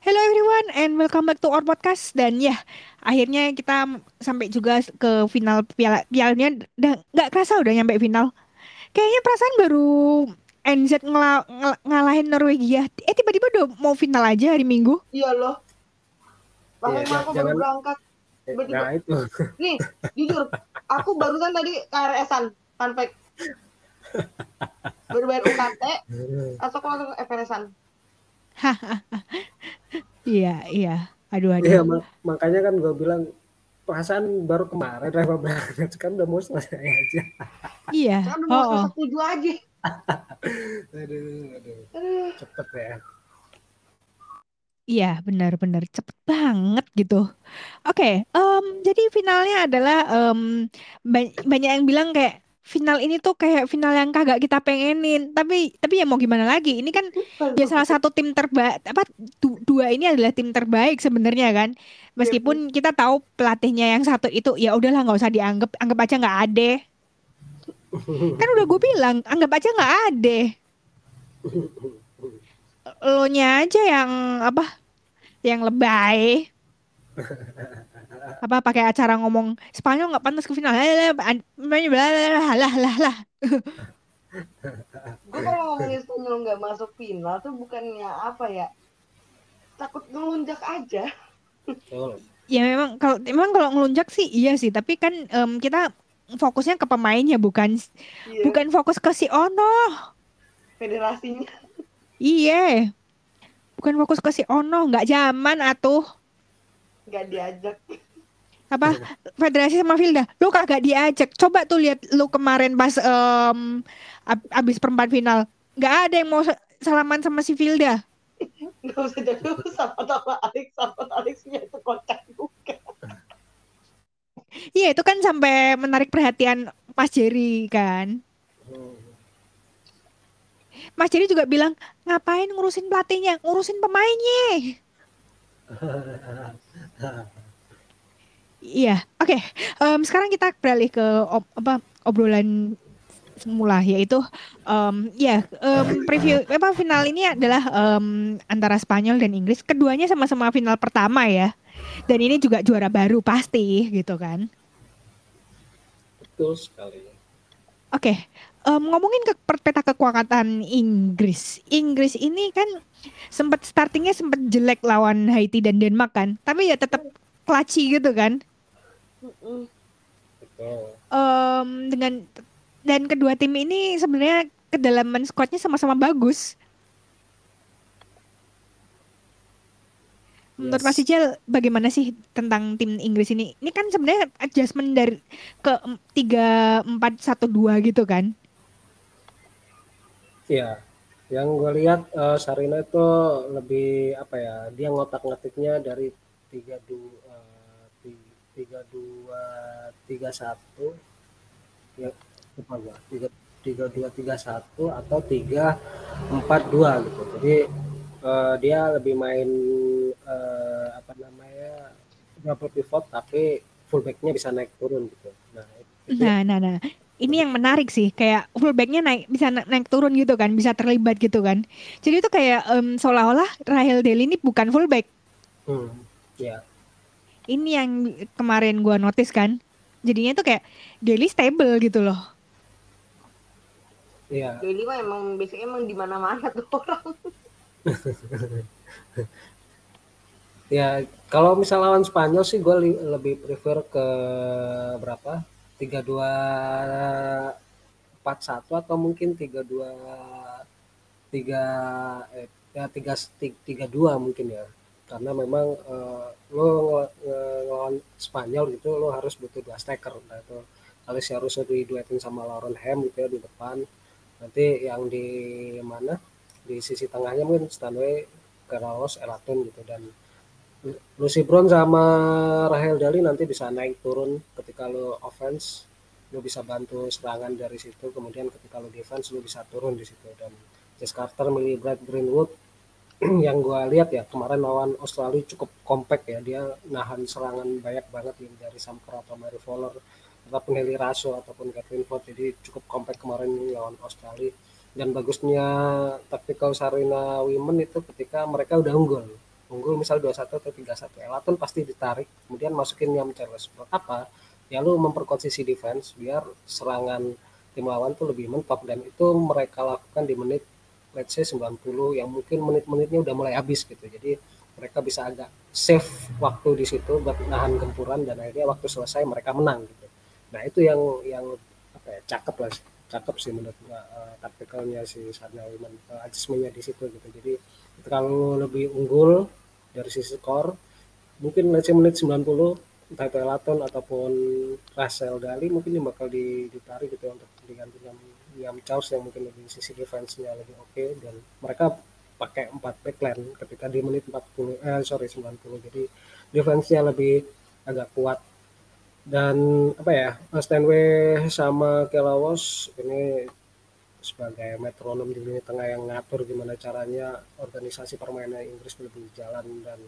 Hello everyone and welcome back to our podcast. Dan ya akhirnya kita sampai juga ke final piala pialanya. Nggak kerasa udah nyampe final. Kayaknya perasaan baru NZ ngela- ngel- ngalahin Norwegia. Eh tiba-tiba udah mau final aja hari Minggu. Iya loh. Bahkan Iya, aku baru berangkat. Tiba-tiba. Nah itu. Nih, jujur, aku barusan tadi KRS-an, fun fact. Baru bayar UKT, atau aku langsung FRS-an. iya iya aduh aduh Iya mak- makanya kan gue bilang perasaan baru kemarin Reva berangkat kan udah mau selesai aja. iya Kan udah oh, mau oh. semester tujuh aja. Aduh, aduh. Aduh. Cepet ya. Iya, benar-benar cepet banget gitu. Oke, em, jadi finalnya adalah em, ba- banyak yang bilang kayak final ini tuh kayak final yang kagak kita pengenin. Tapi tapi ya mau gimana lagi? Ini kan ya salah satu tim terbaik apa du- dua ini adalah tim terbaik sebenarnya kan. Meskipun kita tahu pelatihnya yang satu itu ya udahlah nggak usah dianggap, anggap aja nggak ada. Kan udah gue bilang, anggap aja nggak ada. Lo nya aja yang apa? Yang lebay. Apa pakai acara ngomong Spanyol nggak pantas ke final. Lah lah lah lah lah. Gue kalau ngomongin Spanyol nggak masuk final tuh bukannya apa ya? Takut ngelunjak aja. Betul. Ya memang kalau memang kalau ngelunjak sih iya sih, tapi kan em, kita fokusnya ke pemainnya bukan Iya. bukan fokus ke si Ono. Federasinya. Iya. Bukan fokus ke si Ono, nggak zaman atuh. Nggak diajak. Apa Federasi sama Filda, lu kagak diajak. Coba tuh lihat lu kemarin pas ab- abis perempat final, nggak ada yang mau sa- salaman sama si Filda. Nggak usah jadi sama sama Alex. Sama Alexnya itu kocak juga. Iya itu kan sampai menarik perhatian Mas Jerry kan. Mas Jerry juga bilang ngapain ngurusin pelatihnya, ngurusin pemainnya. Iya, oke. Em, sekarang kita beralih ke ob- apa obrolan semula yaitu em, ya em, preview apa final ini adalah em, antara Spanyol dan Inggris. Keduanya sama-sama final pertama ya. Dan ini juga juara baru pasti gitu kan. Betul sekali. Oke, em, ngomongin ke peta kekuatan Inggris. Inggris ini kan sempat startingnya sempat jelek lawan Haiti dan Denmark kan, tapi ya tetap clutchy gitu kan. Betul. Em, dengan dan kedua tim ini sebenarnya kedalaman squadnya sama-sama bagus. Menurut Yes. Mas Ijal bagaimana sih tentang tim Inggris ini? Ini kan sebenarnya adjustment dari ke tiga empat satu dua gitu kan? Iya. Yang gue lihat eh, Sarina itu lebih apa ya? Dia ngotak-ngatiknya dari tiga dua tiga dua tiga satu ya lupa gua tiga tiga dua tiga satu atau tiga empat dua gitu jadi eh, dia lebih main eh, apa namanya double pivot tapi fullbacknya bisa naik turun gitu nah itu Nah, nah, nah. Ini yang menarik sih, kayak fullbacknya naik bisa na- naik turun gitu kan, bisa terlibat gitu kan. Jadi itu kayak em, seolah-olah Rahel Deli ini bukan fullback. hmm, ya Ini yang kemarin gua notice kan. Jadinya tuh kayak Deli stable gitu loh. ya Jadi mah emang basicnya emang di mana-mana tuh orang. Ya, kalau misal lawan Spanyol sih gue lebih prefer ke berapa? 3-2 4-1 atau mungkin 3-2 3 eh, ya 3 3-2 mungkin ya. Karena memang eh, lo nge- nge- ngelawan Spanyol gitu lo harus butuh dua striker entah itu Alex harus diduetin sama Lauren Ham gitu ya di depan. Nanti yang di mana? Di sisi tengahnya mungkin Stanway, Karaos, Elaton gitu dan Lucy Brown sama Rahel Dali nanti bisa naik turun ketika lo offense lo bisa bantu serangan dari situ kemudian ketika lo defense lo bisa turun di situ. Dan Jess Carter milih Brad Greenwood. Yang gua lihat ya kemarin lawan Australia cukup compact ya dia nahan serangan banyak banget nih dari Sam Kerr atau Mary Fowler ataupun Heli Raso ataupun Kevin Ford. Jadi cukup compact kemarin lawan Australia. Dan bagusnya tactical Sarina Women itu ketika mereka udah unggul unggul misal 2-1 atau 3-1 Elaton pasti ditarik kemudian masukin Yam Charles buat apa? Ya lu memperkuat sisi defense biar serangan tim lawan tuh lebih mentok. Dan itu mereka lakukan di menit let's say 90 yang mungkin menit-menitnya udah mulai habis gitu. Jadi mereka bisa agak save waktu di situ buat nahan gempuran dan akhirnya waktu selesai mereka menang gitu. Nah itu yang yang apa ya cakep lah cakep sih menurut gua uh, taktikalnya si Sarna Wiman uh, adjustmentnya di situ gitu. Jadi kalau lebih unggul dari sisi skor. Mungkin say menit 90 entah itu Elaton ataupun Russell Dali mungkin yang bakal ditarik gitu untuk diganti Liam Charles yang mungkin lebih sisi defense-nya lebih oke. Okay, dan mereka pakai 4 backline ketika di menit 40 eh sorry 90 jadi defense-nya lebih agak kuat dan apa ya Stanway sama Kelawos ini sebagai metronom di lini tengah yang ngatur gimana caranya organisasi permainan Inggris lebih jalan. Dan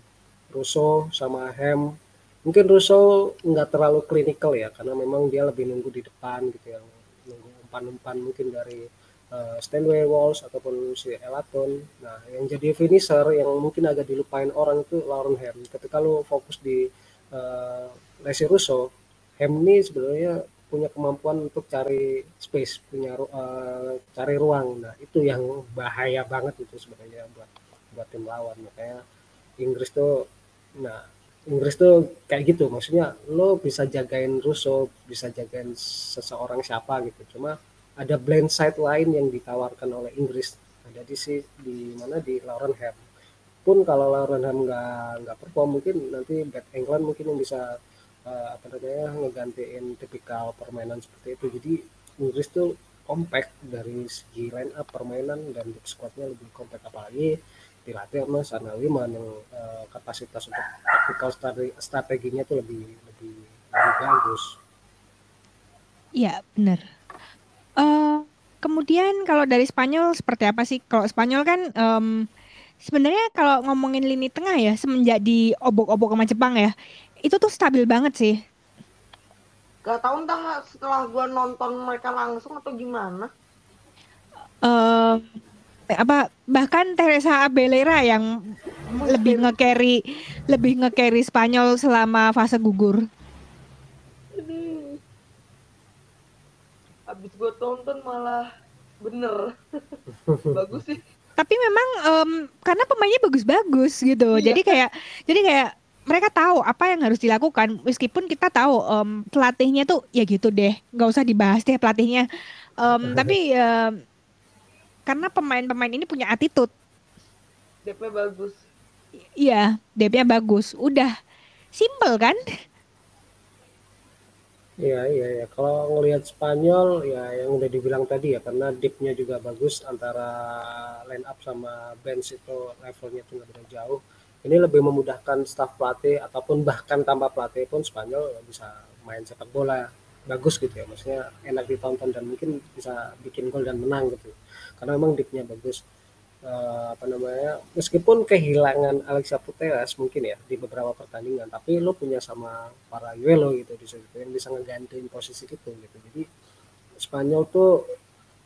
Russo sama Hem mungkin Russo nggak terlalu klinikal ya karena memang dia lebih nunggu di depan gitu ya. Nunggu umpan-umpan mungkin dari uh, Stanway Walls ataupun si Elaton nah yang jadi finisher yang mungkin agak dilupain orang itu Lauren Hem. Ketika lu fokus di uh, Leslie Russo Hem ini sebenarnya punya kemampuan untuk cari space, punya uh, cari ruang. Nah, itu yang bahaya banget itu sebenarnya buat buat tim lawan. Makanya Inggris tuh nah Inggris tuh kayak gitu. Maksudnya lo bisa jagain Russo, bisa jagain seseorang siapa gitu. Cuma ada blend side lain yang ditawarkan oleh Inggris. Ada di si di mana di Lauren Ham. Pun kalau Lauren Ham nggak nggak perform mungkin nanti Bad England mungkin yang bisa uh, apa namanya ngegantiin tipikal permainan seperti itu jadi Inggris tuh compact dari segi line up permainan dan squadnya lebih compact apalagi dilatih sama Sana Wiman yang uh, kapasitas untuk strategi, strateginya tuh lebih lebih lebih bagus. Iya benar. Uh, kemudian kalau dari Spanyol seperti apa sih? Kalau Spanyol kan um, sebenarnya kalau ngomongin lini tengah ya semenjak di obok-obok sama Jepang ya itu tuh stabil banget sih gak tau entah setelah gue nonton mereka langsung atau gimana uh, apa bahkan Teresa Abelera yang Mungkin. lebih nge-carry lebih nge-carry Spanyol selama fase gugur. Habis gue tonton malah bener bagus sih. Tapi memang um, karena pemainnya bagus-bagus gitu. Iya. Jadi kayak jadi kayak mereka tahu apa yang harus dilakukan. Meskipun kita tahu um, pelatihnya tuh ya gitu deh nggak usah dibahas deh pelatihnya. Um, tapi um, karena pemain-pemain ini punya attitude. DP bagus. Iya DP-nya bagus. Udah simple kan? Iya iya ya. Kalau ngelihat Spanyol ya yang udah dibilang tadi ya karena deepnya juga bagus antara line up sama bench itu levelnya tuh nggak beda jauh ini lebih memudahkan staf pelatih ataupun bahkan tanpa pelatih pun Spanyol bisa main sepak bola bagus gitu ya. Maksudnya enak ditonton dan mungkin bisa bikin gol dan menang gitu. Karena memang dipnya bagus. Uh, apa namanya meskipun kehilangan Alexia Putellas mungkin ya di beberapa pertandingan tapi lo punya sama para Yuelo gitu di situ yang bisa ngegantiin posisi itu gitu. Jadi Spanyol tuh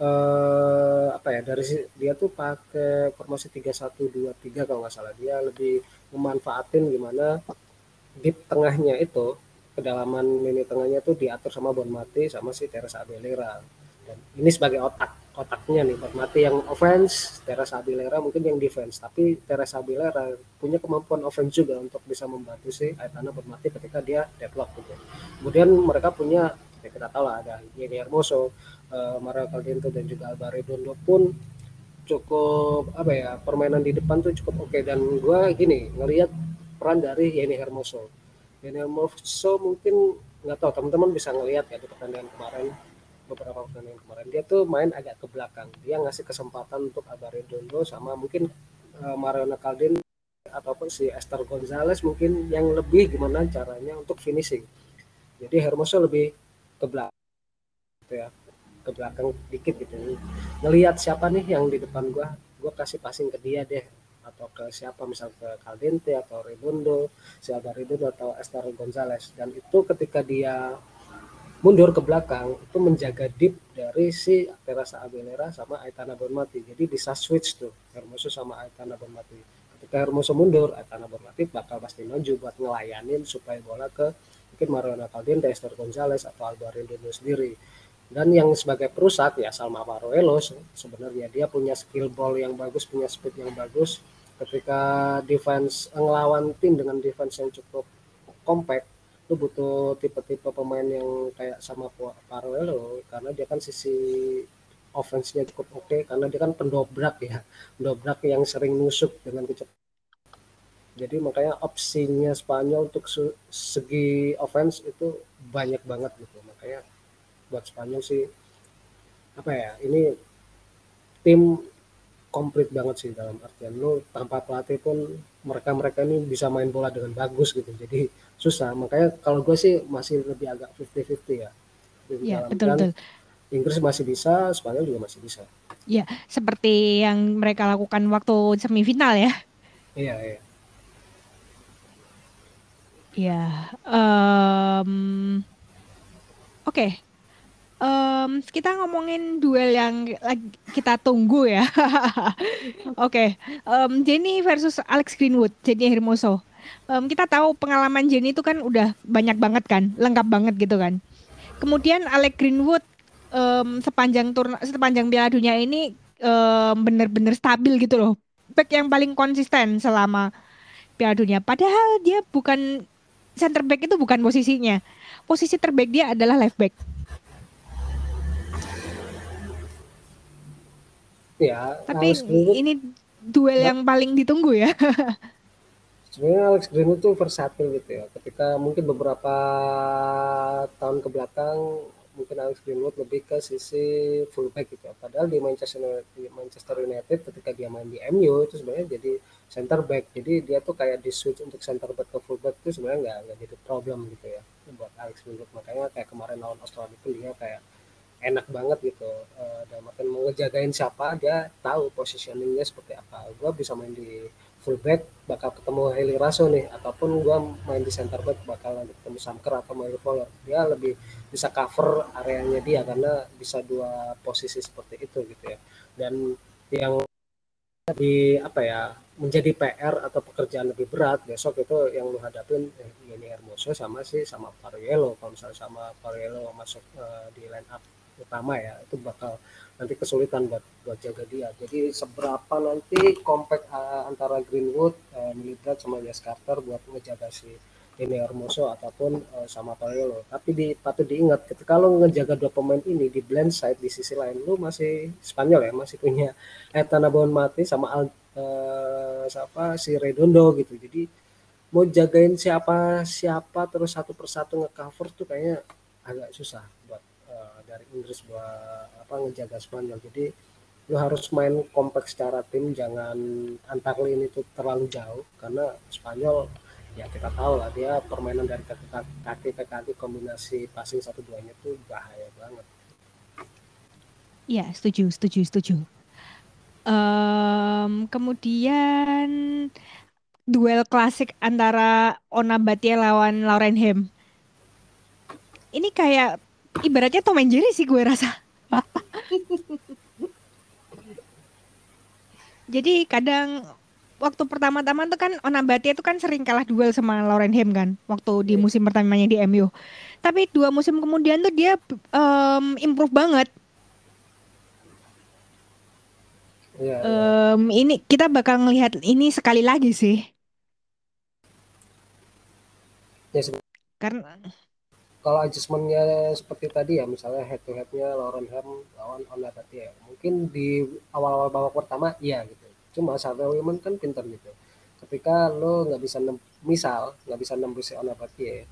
eh, apa ya dari dia tuh pakai formasi tiga satu dua tiga kalau nggak salah. Dia lebih memanfaatin gimana di tengahnya itu kedalaman lini tengahnya tuh diatur sama Bon Mati sama si Teresa Abelera dan ini sebagai otak otaknya nih Bon Mati yang offense Teresa Abelera mungkin yang defense. Tapi Teresa Abelera punya kemampuan offense juga untuk bisa membantu si Aitana Bon Mati ketika dia deadlock gitu. Kemudian mereka punya ya kita tahu lah ada Yeni Hermoso uh, Mario Caldento dan juga Alvaredo pun cukup apa ya permainan di depan tuh cukup oke. Okay. dan gue gini ngelihat peran dari Yeni Hermoso. Yeni Hermoso mungkin nggak tahu teman-teman bisa ngelihat ya di pertandingan kemarin beberapa pertandingan kemarin. Dia tuh main agak ke belakang. Dia ngasih kesempatan untuk Alvaredo sama mungkin uh, Mariano Caldin ataupun si Esther Gonzalez mungkin yang lebih gimana caranya untuk finishing. Jadi Hermoso lebih ke belakang gitu ya ke belakang dikit gitu ngelihat siapa nih yang di depan gua gua kasih passing ke dia deh atau ke siapa misal ke Caldente atau Redondo, si Redondo atau Esther Gonzalez dan itu ketika dia mundur ke belakang itu menjaga deep dari si Terasa Abelera sama Aitana Bonmati. Jadi bisa switch tuh Hermoso sama Aitana Bonmati. Ketika Hermoso mundur, Aitana Bonmati bakal pasti maju buat ngelayanin supaya bola ke mungkin Mariana Caldente, Esther Gonzalez atau Alvaro sendiri. Dan yang sebagai perusak ya Salma Paruelo sebenarnya dia punya skill ball yang bagus, punya speed yang bagus. Ketika defense ngelawan tim dengan defense yang cukup compact lu butuh tipe-tipe pemain yang kayak sama Paruelo karena dia kan sisi offense-nya cukup oke okay, karena dia kan pendobrak ya. Pendobrak yang sering nusuk dengan kecepatan. Jadi makanya opsinya Spanyol untuk segi offense itu banyak banget gitu. Makanya buat Spanyol sih. Apa ya ini tim komplit banget sih dalam artian lu tanpa pelatih pun mereka mereka ini bisa main bola dengan bagus gitu. Jadi susah. Makanya kalau gue sih masih lebih agak 50-50 ya. Iya betul betul. Inggris masih bisa Spanyol juga masih bisa. Iya seperti yang mereka lakukan waktu semifinal ya. Iya iya. Iya um, oke. okay. Um, kita ngomongin duel yang lagi kita tunggu ya oke okay. um, Jenny versus Alex Greenwood Jenny Hermoso um, kita tahu pengalaman Jenny itu kan udah banyak banget kan, lengkap banget gitu kan. Kemudian Alec Greenwood um, sepanjang turna sepanjang Piala Dunia ini um, bener-bener stabil gitu loh. Back yang paling konsisten selama Piala Dunia. Padahal dia bukan center back itu bukan posisinya. Posisi terbaik dia adalah left back. Ya, tapi ini duel yang paling ditunggu ya. sebenarnya Alex Green itu versatil gitu ya ketika mungkin beberapa tahun ke belakang mungkin Alex Greenwood lebih ke sisi fullback gitu ya. padahal di Manchester United, di Manchester United ketika dia main di MU itu sebenarnya jadi center back jadi dia tuh kayak di switch untuk center back ke fullback itu sebenarnya nggak nggak jadi problem gitu ya buat Alex Greenwood makanya kayak kemarin lawan Australia itu dia kayak enak banget gitu. Uh, dan makin mau ngejagain siapa dia tahu positioningnya seperti apa. Gue bisa main di fullback bakal ketemu Heli Raso nih ataupun gua main di center back bakal ketemu Samker atau Mario Fowler dia lebih bisa cover areanya dia karena bisa dua posisi seperti itu gitu ya. Dan yang di apa ya menjadi PR atau pekerjaan lebih berat besok itu yang lu hadapin eh, ini Hermoso sama sih sama Pariello. Kalau misalnya sama Pariello masuk uh, di line up utama ya itu bakal nanti kesulitan buat buat jaga dia. Jadi seberapa nanti compact uh, antara Greenwood, uh, Milibrat sama Jas Carter buat ngejaga si ini Hermoso ataupun uh, sama Paolo. Tapi di, patut diingat ketika lo ngejaga dua pemain ini di blend side di sisi lain lo masih Spanyol ya masih punya Etana Bonmati sama Al, uh, siapa si Redondo gitu. Jadi mau jagain siapa siapa terus satu persatu ngecover tuh kayaknya agak susah buat dari Inggris buat apa ngejaga Spanyol. Jadi lu harus main kompleks secara tim jangan antar lini itu terlalu jauh karena Spanyol ya kita tahu lah dia permainan dari kaki, kaki ke kaki kombinasi passing satu duanya itu bahaya banget. Iya setuju setuju setuju. Um, kemudian duel klasik antara Ona Batia lawan Lauren Hem ini kayak ibaratnya Tom and Jerry sih gue rasa. Jadi kadang waktu pertama-tama tuh kan Onabati itu kan sering kalah duel sama Lauren Hem kan waktu di iya. musim pertamanya di MU. Tapi dua musim kemudian tuh dia um, improve banget. Ya, um, ini kita bakal ngelihat ini sekali lagi sih. Ya, Karena kalau adjustmentnya seperti tadi ya misalnya head to headnya Lauren Ham lawan Honda tadi ya mungkin di awal-awal babak pertama iya gitu. Cuma Sarda Women kan pinter gitu. Ketika lo nggak bisa nem, misal nggak bisa nembus si Honda ya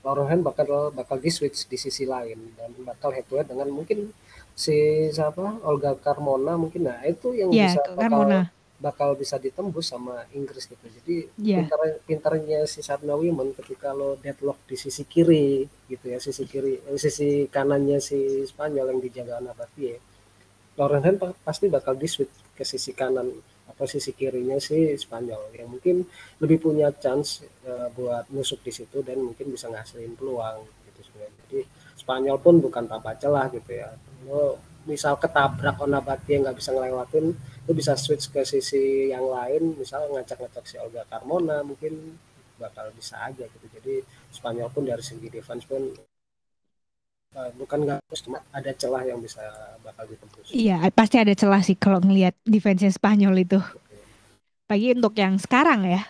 Lauren Ham bakal bakal di switch di sisi lain dan bakal head to head dengan mungkin si siapa Olga Carmona mungkin. Nah itu yang yeah, bisa bakal bakal bisa ditembus sama Inggris gitu. Jadi yeah. pintar pintarnya si Sarna Women ketika lo deadlock di sisi kiri gitu ya, sisi kiri eh, sisi kanannya si Spanyol yang dijaga Anabatie. Lauren Hen pasti bakal di switch ke sisi kanan atau sisi kirinya si Spanyol yang mungkin lebih punya chance uh, buat nusuk di situ dan mungkin bisa ngasilin peluang gitu sebenarnya. Jadi Spanyol pun bukan tanpa celah gitu ya lo misal ketabrak Onabati yang nggak bisa ngelewatin lo bisa switch ke sisi yang lain misal ngacak-ngacak si Olga Carmona mungkin bakal bisa aja gitu jadi Spanyol pun dari segi defense pun uh, bukan nggak cuma ada celah yang bisa bakal ditembus Iya, pasti ada celah sih kalau ngelihat defense Spanyol itu. Bagi untuk yang sekarang ya.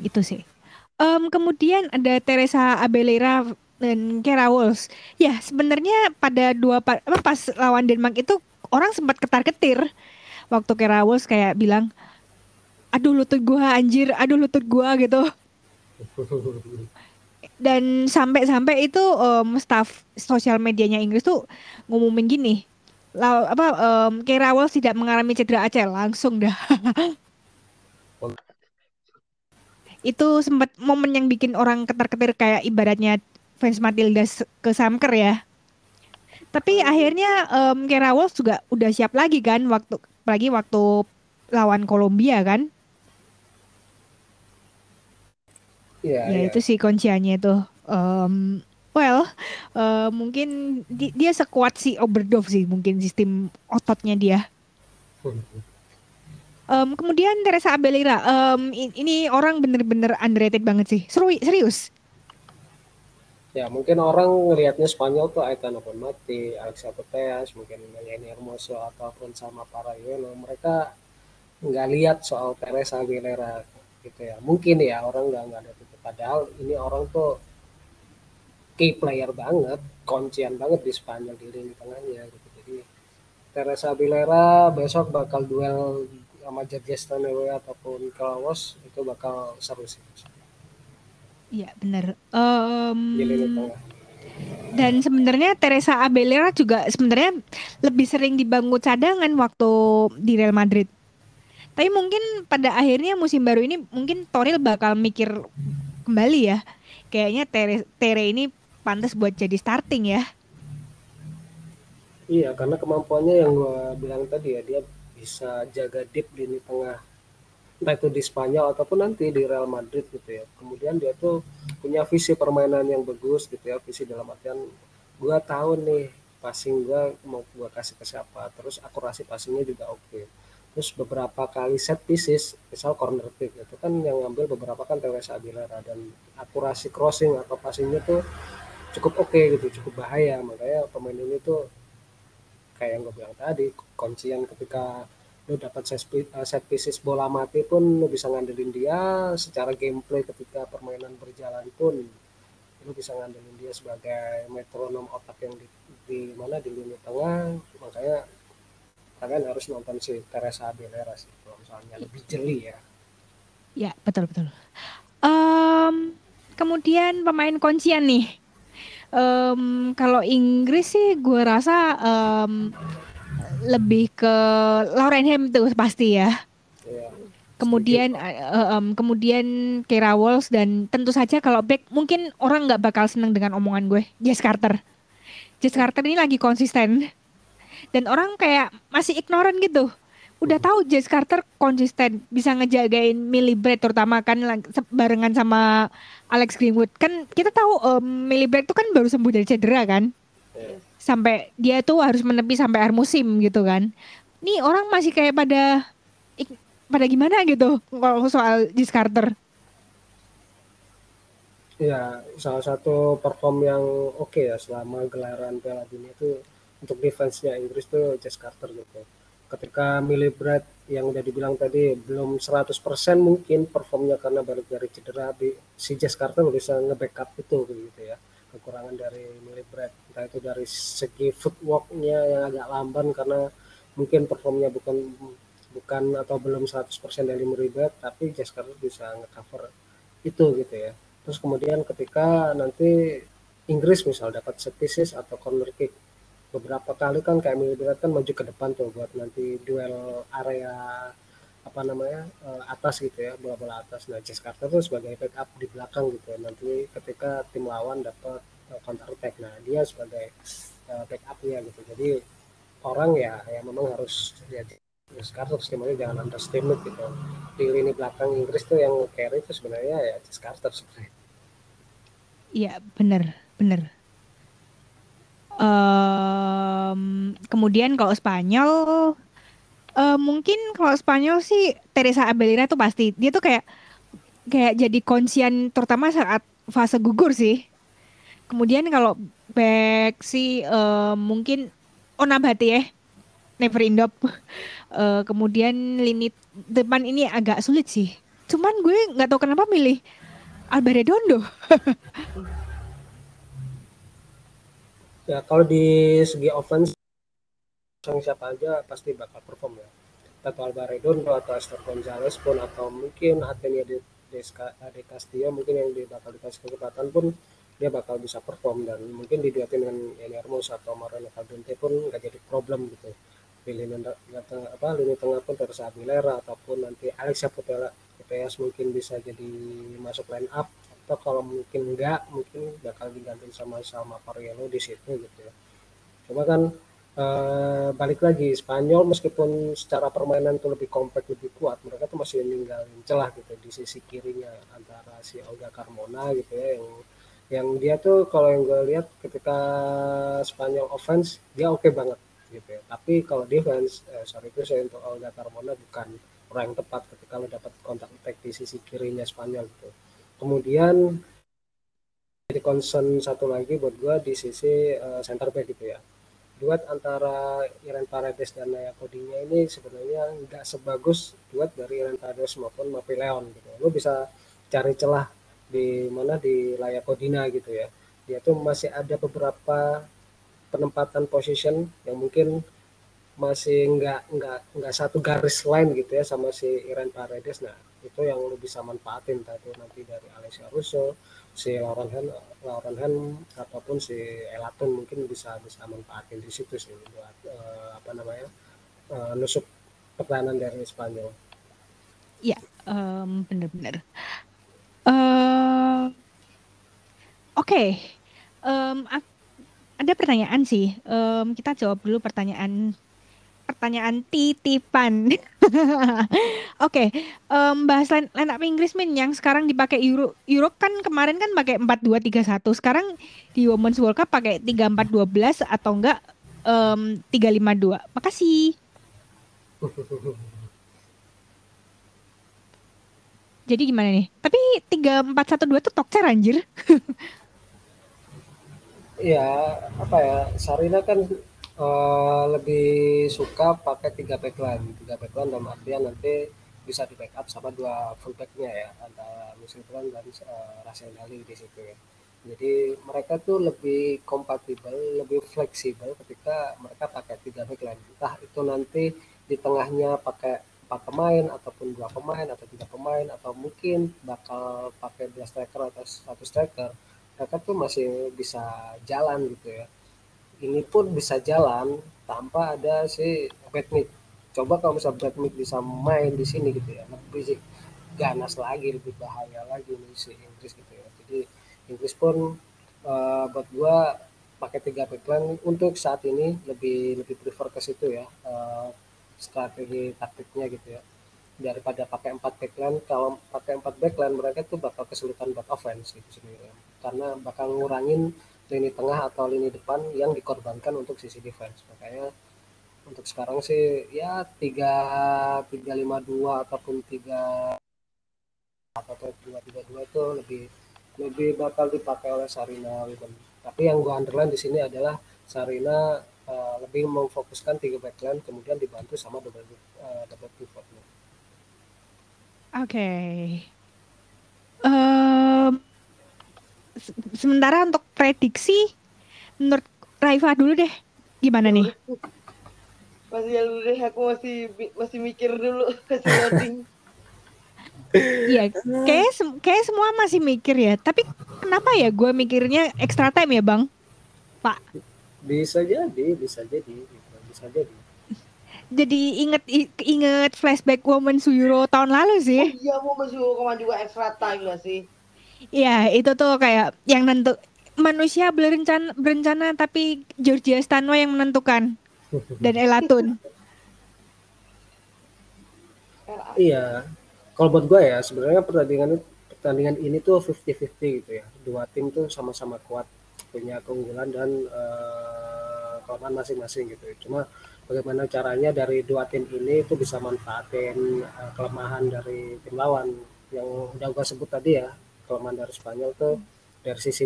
Itu sih. Em, kemudian ada Teresa Abelera dan Kera Wolves. Ya, sebenarnya pada dua pa- apa, pas lawan Denmark itu orang sempat ketar-ketir waktu Kera Wolves kayak bilang, "Aduh lutut gua anjir, aduh lutut gua" gitu. Dan sampai-sampai itu em, staff sosial medianya Inggris tuh ngumumin gini, "Lau- apa em, Kera Wolves tidak mengalami cedera acel, langsung dah. itu sempat momen yang bikin orang ketar-ketir kayak ibaratnya fans Matilda ke Samker ya. Tapi akhirnya em Kera Wolves juga udah siap lagi kan waktu lagi waktu lawan Kolombia kan. Iya, Ya iya. itu sih kunciannya itu. Em, well, eh, mungkin di- dia sekuat si Oberdorf sih mungkin sistem ototnya dia. Em, kemudian Teresa Abelira, i- ini orang bener-bener underrated banget sih. Seru, serius. Ya mungkin orang ngelihatnya Spanyol tuh Aitana Bonmati, Alexia Putellas, mungkin Yeni Hermoso ataupun sama para Yono. Mereka nggak lihat soal Teresa Aguilera gitu ya. Mungkin ya orang nggak nggak ada itu. Padahal ini orang tuh key player banget, kuncian banget di Spanyol di lini tengahnya gitu. Jadi Teresa Aguilera besok bakal duel sama Jadjes Tanewe ataupun Klaus itu bakal seru sih Iya lini tengah. dan sebenarnya Teresa Abelera juga sebenarnya lebih sering dibangun cadangan waktu di Real Madrid. Tapi mungkin pada akhirnya musim baru ini mungkin Toril bakal mikir kembali ya. Kayaknya Tere, Tere ini pantas buat jadi starting ya. Iya, karena kemampuannya yang gua bilang tadi ya, dia bisa jaga deep di lini tengah. Entah itu di Spanyol ataupun nanti di Real Madrid gitu ya. Kemudian dia tuh punya visi permainan yang bagus gitu ya. Visi dalam artian gua tahu nih passing gua mau gua kasih ke siapa. Terus akurasi passingnya juga oke. Terus beberapa kali set pieces, misal corner kick itu kan yang ngambil beberapa kan Teresa Aguilera dan akurasi crossing atau passingnya tuh cukup oke gitu, cukup bahaya. Makanya pemain ini tuh kayak yang gue bilang tadi kuncian ketika lu dapat set, eh, set pieces bola mati pun lu bisa ngandelin dia secara gameplay ketika permainan berjalan pun lu bisa ngandelin dia sebagai metronom otak yang di, di mana di lini tengah makanya kalian harus nonton si Teresa Aguilera sih kalau misalnya lebih jeli ya Ya betul betul. Em, kemudian pemain kuncian nih. Em, kalau Inggris sih gue rasa em, lebih ke Lauren Ham tuh pasti ya. ya Kemudian eh, em, kemudian Keira Walsh dan tentu saja kalau back mungkin orang nggak bakal seneng dengan omongan gue. Jess Carter. Jess Carter ini lagi konsisten dan orang kayak masih ignoran gitu. Udah tahu Jess Carter konsisten bisa ngejagain Millie terutama kan barengan sama Alex Greenwood. Kan kita tahu em, Millie tuh kan baru sembuh dari cedera kan. ya. Sampai dia tuh harus menepi sampai akhir musim gitu kan. Nih orang masih kayak pada pada gimana gitu kalau soal Jess Carter. Ya, salah satu perform yang oke ya selama gelaran Piala Dunia itu untuk defense-nya Inggris tuh Jess Carter gitu. Ketika Brett yang udah dibilang tadi belum 100% mungkin performnya karena balik dari cedera si Jess Carter bisa nge-backup itu gitu ya. Kekurangan dari Brett entah itu dari segi footwork-nya yang agak lamban karena mungkin performnya bukan bukan atau belum 100% dari Brett tapi Carter bisa nge-cover itu gitu ya. Terus kemudian ketika nanti Inggris misal dapat set atau corner kick beberapa kali kan kayak Brett kan maju ke depan tuh buat nanti duel area apa namanya eh, atas gitu ya bola-bola atas nah Jess Carter tuh sebagai backup di belakang gitu ya nanti ketika tim lawan dapat counter attack. Nah dia sebagai eh, backupnya gitu. Jadi orang ya ya memang harus ya Jess Carter sebenarnya jangan underestimate gitu. Di lini belakang Inggris tuh yang carry itu sebenarnya ya Carter sebenarnya. Iya bener bener. Em, kemudian kalau Spanyol eh, mungkin kalau Spanyol sih Teresa Abelira tuh pasti. Dia tuh kayak kayak jadi kuncian terutama saat fase gugur sih. Kemudian kalau back sih eh, mungkin Onabate ya, Never Indop. Eh, kemudian lini depan ini agak sulit sih. Cuman gue nggak tahu kenapa milih Albaredondo. Ya kalau di segi offense siapa aja pasti bakal perform ya. Atau Alvaredo atau Esther Gonzalez pun atau mungkin Atenia de, de, de mungkin yang dia bakal dikasih kesempatan pun dia bakal bisa perform dan mungkin diduetin dengan Yani Armus atau Mariano Caldente pun nggak jadi problem gitu. Di lini apa lini tengah pun Teresa Aguilera ataupun nanti Alexia Putela PPS mungkin bisa jadi masuk line up atau kalau mungkin enggak mungkin bakal diganti sama sama Pariello di situ gitu ya. Cuma kan eh, balik lagi Spanyol meskipun secara permainan itu lebih kompak lebih kuat mereka tuh masih ninggalin celah gitu di sisi kirinya antara si Olga Carmona gitu ya yang yang dia tuh kalau yang gue lihat ketika Spanyol offense dia oke okay banget gitu ya. Tapi kalau defense, eh, sorry itu saya untuk Olga Carmona bukan orang yang tepat ketika lo dapat kontak attack di sisi kirinya Spanyol gitu. Kemudian jadi concern satu lagi buat gue di sisi uh, center back gitu ya. Duet antara Iren Paredes dan Naya Codinya ini sebenarnya nggak sebagus duet dari Iren Paredes maupun Mapi Leon gitu. Lo bisa cari celah di mana di layak Kodina gitu ya. Dia tuh masih ada beberapa penempatan position yang mungkin masih nggak nggak nggak satu garis line gitu ya sama si Iren Paredes nah itu yang lu bisa manfaatin tadi nanti dari Alessia Russo si Lauren Hen Lauren Hen ataupun si Elaton mungkin bisa bisa manfaatin di situ sih buat uh, apa namanya uh, nusuk pertahanan dari Spanyol. Iya, um, benar-benar. Uh, Oke, okay. um, ada pertanyaan sih. Um, kita jawab dulu pertanyaan pertanyaan titipan. Oke, okay. um, bahas line up Inggris min yang sekarang dipakai Euro. Euro kan kemarin kan pakai 4231. Sekarang di Women's World Cup pakai 3412 atau enggak um, 352. Makasih. Jadi gimana nih? Tapi 3412 tuh tokcer anjir. ya apa ya Sarina kan uh, lebih suka pakai tiga backline tiga backline dalam artian nanti bisa di backup sama dua fullbacknya ya antara Musilvan dan uh, Rasel Ali di situ ya. Jadi mereka tuh lebih kompatibel lebih fleksibel ketika mereka pakai tiga backline entah itu nanti di tengahnya pakai empat pemain ataupun dua pemain atau tiga pemain atau mungkin bakal pakai dua striker atau satu striker mereka tuh masih bisa jalan gitu ya. Ini pun bisa jalan tanpa ada si Batmik coba kalau misalnya Batmik bisa main di sini gitu ya lebih ganas lagi lebih bahaya lagi nih si Inggris gitu ya. Jadi Inggris pun uh, buat gua pakai tiga backline untuk saat ini lebih lebih prefer ke situ ya uh, strategi taktiknya gitu ya. Daripada pakai empat backline kalau pakai empat backline mereka tuh bakal kesulitan buat offense gitu sendiri karena bakal ngurangin lini tengah atau lini depan yang dikorbankan untuk sisi defense makanya untuk sekarang sih ya tiga tiga lima dua ataupun tiga atau dua tiga dua itu lebih lebih bakal dipakai oleh Sarina Wigan. Tapi yang gua underline di sini adalah Sarina uh, lebih memfokuskan tiga backline kemudian dibantu sama double uh, double pivotnya. Oke. Okay. Um, sementara untuk prediksi menurut Raifa dulu deh gimana nih masih dulu deh aku masih masih mikir dulu kasih loading Iya, kayak kayak semua masih mikir ya. Tapi kenapa ya gue mikirnya extra time ya, Bang? Pak. Bisa jadi, bisa jadi, bisa jadi. Jadi inget inget flashback Women Euro tahun lalu sih. Oh, iya, Women Euro kemarin juga extra time gak sih? Iya, itu tuh kayak yang nentu manusia berencana berencana tapi Georgia Stanwa yang menentukan dan Elatun. Iya. Kalau buat gue ya sebenarnya pertandingan pertandingan ini tuh 50-50 gitu ya. Dua tim tuh sama-sama kuat punya keunggulan dan uh, kelemahan masing-masing gitu cuma bagaimana caranya dari dua tim ini itu bisa manfaatin uh, kelemahan dari tim lawan yang udah gue sebut tadi ya kelemahan dari Spanyol tuh dari sisi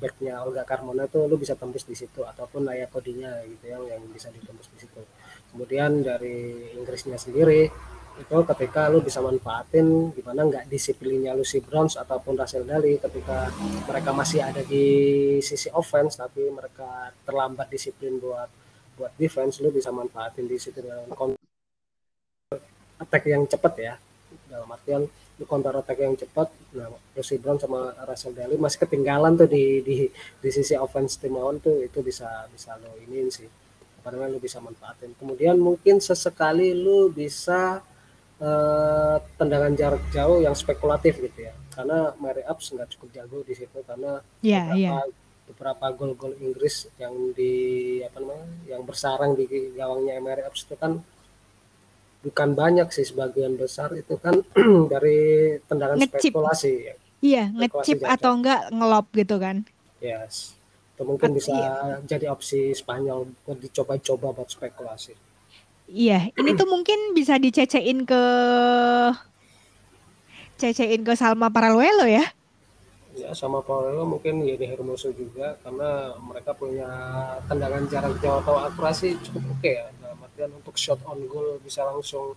backnya Olga Carmona itu lu bisa tembus di situ ataupun layak kodinya gitu yang yang bisa ditembus di situ. Kemudian dari Inggrisnya sendiri itu ketika lu bisa manfaatin gimana nggak disiplinnya Lucy Bronze ataupun Rachel Daly ketika mereka masih ada di sisi offense tapi mereka terlambat disiplin buat buat defense lu bisa manfaatin di situ dengan attack yang cepat ya dalam artian counter attack yang cepat. Nah Lucy Brown sama Rachel Daly masih ketinggalan tuh di di di sisi offense tim lawan tuh. Itu bisa bisa lo ini sih. Apa namanya lu bisa manfaatin. Kemudian mungkin sesekali lu bisa uh, tendangan jarak jauh yang spekulatif gitu ya. Karena Mary Ups nggak cukup jago di situ karena yeah, beberapa, yeah. beberapa gol-gol Inggris yang di apa namanya yang bersarang di gawangnya Mary Ups itu kan bukan banyak sih sebagian besar itu kan dari tendangan ngechip. spekulasi ya. Iya, ngechip atau enggak ngelop gitu kan. Yes. Itu mungkin bisa iya. jadi opsi Spanyol buat dicoba-coba buat spekulasi. Iya, ini tuh mungkin bisa dicecein ke cecein ke Salma Paraluelo ya. Ya, sama Paraluelo mungkin ya di Hermoso juga karena mereka punya tendangan jarak jauh atau akurasi cukup oke okay ya dan untuk shot on goal bisa langsung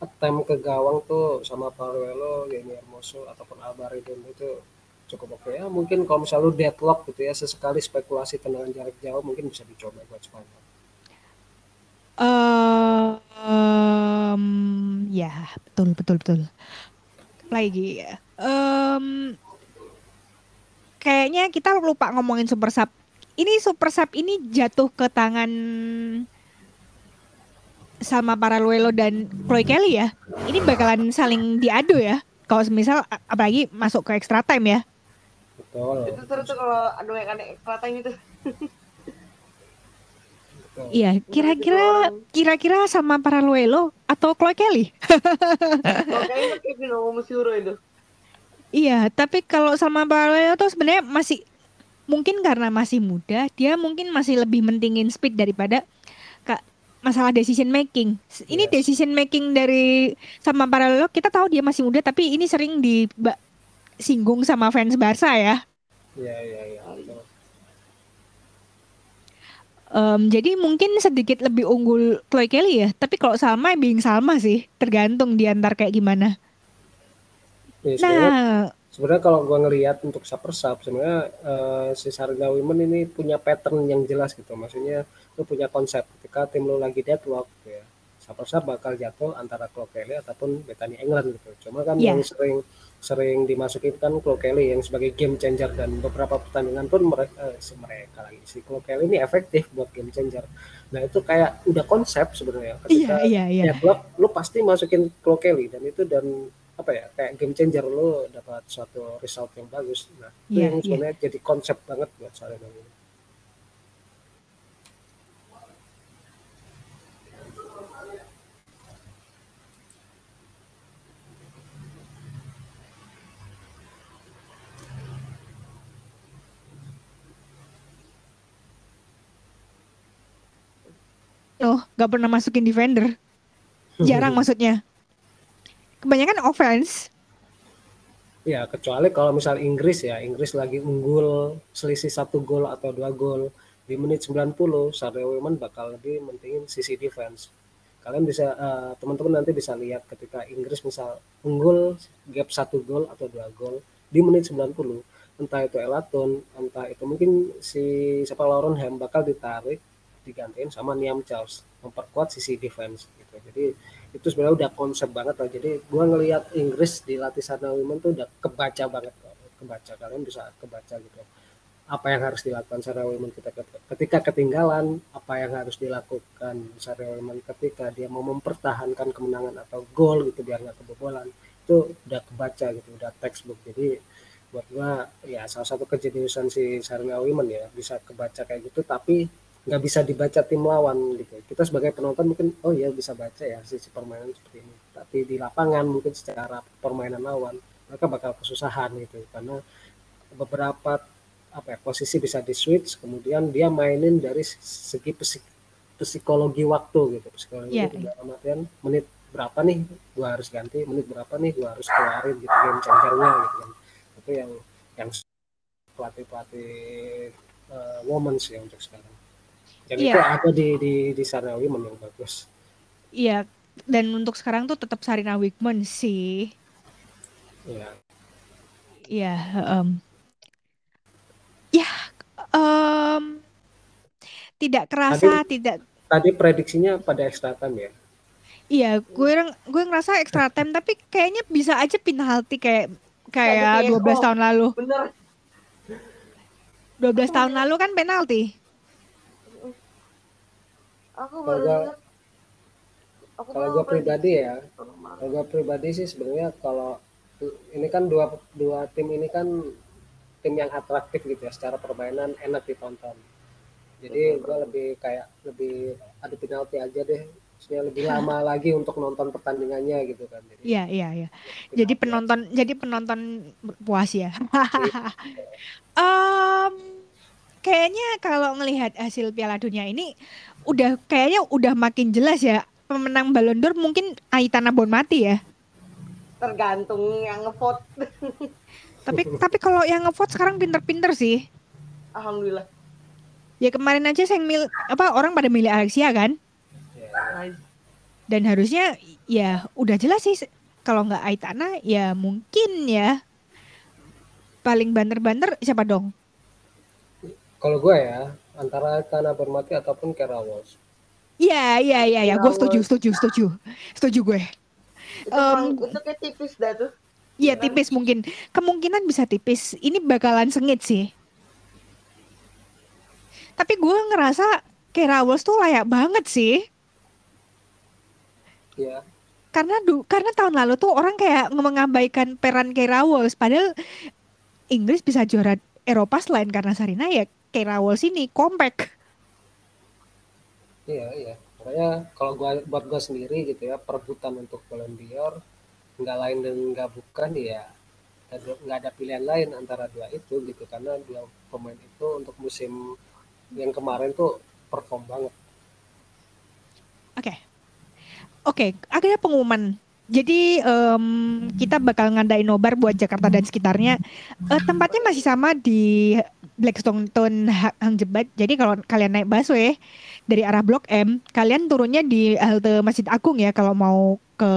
attempt ke gawang tuh sama Paruelo, Yeni Hermoso ataupun Albaridon itu cukup oke okay ya. Mungkin kalau misalnya lu deadlock gitu ya sesekali spekulasi tendangan jarak jauh mungkin bisa dicoba buat Spanyol. Uh, um, ya betul betul betul. Lagi ya. Um, kayaknya kita lupa ngomongin super sub. Ini super sub ini jatuh ke tangan sama para Luelo dan Chloe Kelly ya, ini bakalan saling diadu ya. Kalau misal apalagi masuk ke extra time ya. Betul. Itu seru tuh kalau adu yang extra time itu. Iya, kira-kira kira-kira sama para Luelo atau Chloe Kelly? itu. Iya, tapi kalau sama para Luelo tuh sebenarnya masih mungkin karena masih muda, dia mungkin masih lebih mentingin speed daripada masalah decision making. Ini yes. decision making dari sama para lo kita tahu dia masih muda tapi ini sering disinggung sama fans Barca ya. Iya iya iya. Um, jadi mungkin sedikit lebih unggul Chloe Kelly ya, tapi kalau Salma being Salma sih, tergantung di antar kayak gimana. Ya, nah, sebenarnya kalau gua ngelihat untuk super sub sebenarnya uh, si Sarina Women ini punya pattern yang jelas gitu. Maksudnya lu punya konsep ketika tim lu lagi deadlock gitu ya siapa bakal jatuh antara Chloe Kelly ataupun Bethany England gitu cuma kan yeah. yang sering sering dimasukin kan Chloe Kelly yang sebagai game changer dan beberapa pertandingan pun mereka eh, mereka lagi si Chloe Kelly ini efektif buat game changer nah itu kayak udah konsep sebenarnya ketika yeah, yeah, yeah. deadlock lu pasti masukin Chloe Kelly dan itu dan apa ya kayak game changer lu dapat suatu result yang bagus nah itu yeah, yang iya. sebenarnya yeah. jadi konsep banget buat saya ini loh gak pernah masukin defender jarang maksudnya kebanyakan offense. Ya kecuali kalau misal Inggris ya. Inggris lagi unggul selisih satu gol atau dua gol di menit 90 Sarah Women bakal lebih mentingin sisi defense. Kalian bisa uh, teman-teman nanti bisa lihat ketika Inggris misal unggul gap satu gol atau dua gol di menit 90 entah itu Elaton entah itu mungkin si siapa Lauren Ham bakal ditarik digantiin sama Niam Charles. Memperkuat sisi defense gitu. Jadi itu sebenarnya udah konsep banget lah jadi gua ngelihat Inggris di latihan women tuh udah kebaca banget kebaca kalian bisa kebaca gitu. Apa yang harus dilakukan Sarah Women ketika ketinggalan apa yang harus dilakukan Sarah Women ketika dia mau mempertahankan kemenangan atau gol gitu biar nggak kebobolan itu udah kebaca gitu udah textbook. Jadi buat gua ya salah satu kejeniusan si Sarah Women ya bisa kebaca kayak gitu tapi nggak bisa dibaca tim lawan gitu. Kita sebagai penonton mungkin oh ya bisa baca ya sisi permainan seperti ini. Tapi di lapangan mungkin secara permainan lawan mereka bakal kesusahan gitu. Karena beberapa apa ya, posisi bisa di switch kemudian dia mainin dari segi psikologi waktu gitu. Psikologi Iya, itu dalam artian menit berapa nih gua harus ganti menit berapa nih gua harus keluarin gitu game changernya gitu kan. Itu yang yang pelatih pelatih uh, women sih untuk sekarang dan Iya. itu ada di di di sana women yang bagus Iya, dan untuk sekarang tuh tetap Sarina Wigman sih. ya Iya, em. ya, em, tidak kerasa, tidak. tadi prediksinya pada extra time ya Iya, gue yang gue ngerasa extra time, tapi kayaknya bisa aja penalti kayak kayak Kayak 12 PSO. tahun lalu. Bener. 12 tahun lalu kan penalti. Aku baru Kalau- ingat. Aku kalau gue pribadi ya kalau gue pribadi sih sebenarnya kalau ini kan dua dua tim ini kan tim yang atraktif gitu ya secara permainan enak ditonton. Jadi gue lebih kayak lebih adu penalti aja deh maksudnya lebih lama lagi untuk nonton pertandingannya gitu kan. Jadi Iya, iya, iya. Jadi penonton, jadi penonton puas ya. Em, kayaknya kalau ngelihat hasil Piala Dunia ini udah kayaknya udah makin jelas ya pemenang Ballon d'Or mungkin Aitana Bonmati ya. Tergantung yang ngevote. Tapi tapi kalau yang ngevote sekarang pinter-pinter sih. Alhamdulillah. Ya kemarin aja saya mil apa orang pada milih Alexia kan? Dan harusnya ya udah jelas sih kalau nggak Aitana ya mungkin ya paling banter-banter siapa dong? kalau gue ya antara Kana Bermati ataupun Kera Walsh Iya iya iya ya gue setuju setuju setuju setuju gue. Itu, kayak tipis dah tuh. Iya tipis mungkin kemungkinan bisa tipis. Ini bakalan sengit sih. Tapi gue ngerasa Keira Walsh tuh layak banget sih. ya Karena du karena tahun lalu tuh orang kayak mengabaikan peran Keira Walsh. Padahal Inggris bisa juara Eropa selain karena Sarina ya Keira Walsh ini compact. iya iya makanya kalau gua buat gue sendiri gitu ya perebutan untuk Ballon d'Or nggak lain dan nggak bukan ya nggak ada- pilihan lain antara dua itu gitu karena dua pemain itu untuk musim yang kemarin tuh perform banget Oke. Oke, akhirnya pengumuman. Jadi em, kita bakal ngadain nobar buat Jakarta dan sekitarnya. Eh, tempatnya masih sama di Blackstone Ha- Hang Jebat. Jadi kalau kalian naik busway dari arah Blok M, kalian turunnya di halte Masjid Agung ya kalau mau ke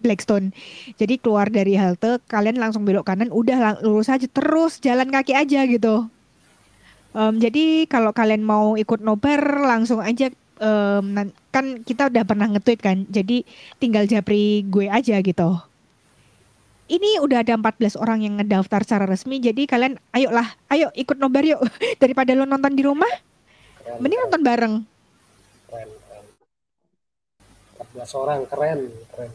Blackstone. Jadi keluar dari halte, kalian langsung belok kanan, udah lurus aja terus jalan kaki aja gitu. Em, jadi kalau kalian mau ikut nobar langsung aja nan- kan kita udah pernah nge-tweet kan. Jadi tinggal japri gue aja gitu. Ini udah ada 14 orang yang ngedaftar secara resmi. Jadi kalian ayolah, ayo ikut nobar yuk. Daripada lo nonton di rumah, keren mending keren, nonton bareng. keren, keren. 14 orang keren keren.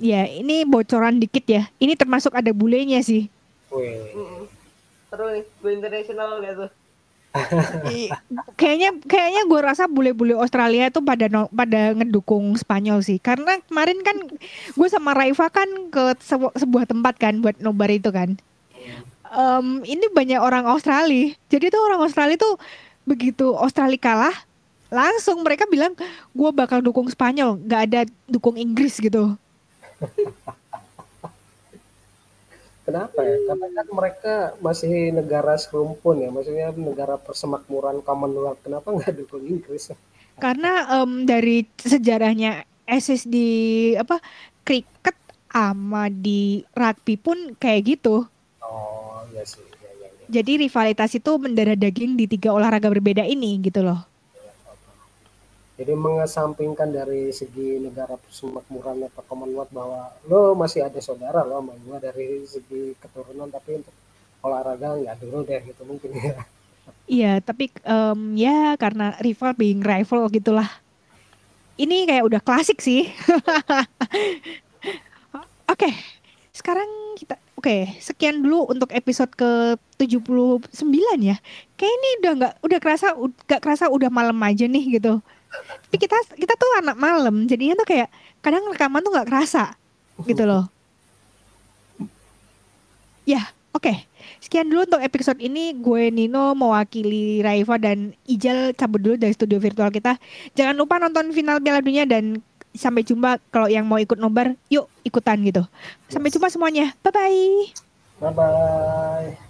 Ya, ini bocoran dikit ya. Ini termasuk ada bulenya sih. Wih, Mm-mm. Seru nih, go international gak tuh? Kayaknya kayaknya gue rasa bule-bule Australia itu pada no- pada ngedukung Spanyol sih. Karena kemarin kan gue sama Raifa kan ke sebu- sebuah tempat kan buat nobar itu kan. Em, ini banyak orang Australia. Jadi tuh orang Australia tuh begitu Australia kalah langsung mereka bilang gue bakal dukung Spanyol. Nggak ada dukung Inggris gitu Kenapa ya? Karena kan mereka masih negara serumpun ya, maksudnya negara persemakmuran Commonwealth. Kenapa nggak dukung Inggris? karena em, dari sejarahnya SS di apa kriket sama di rugby pun kayak gitu Oh, iya sih. Iya, iya, iya. Jadi rivalitas itu mendarah daging di tiga olahraga berbeda ini gitu loh. Jadi mengesampingkan dari segi negara persemakmuran atau Commonwealth bahwa lo masih ada saudara lo sama gua dari segi keturunan, tapi untuk olahraga nggak dulu deh gitu mungkin ya. Iya, tapi em, ya karena rival being rival gitulah. Ini kayak udah klasik sih. Oke, sekarang kita oke, sekian dulu untuk episode ke-79 ya. Kayak ini udah nggak udah kerasa nggak kerasa udah malam aja nih gitu. Tapi kita kita tuh anak malam, jadinya tuh kayak kadang rekaman tuh nggak kerasa gitu loh. Ya, Oke, sekian dulu untuk episode ini. Gue Nino mewakili Raifa dan Ijal cabut dulu dari studio virtual kita. Jangan lupa nonton final Piala Dunia dan sampai jumpa kalau yang mau ikut nobar, yuk ikutan gitu. Sampai jumpa semuanya. Bye bye. Bye bye.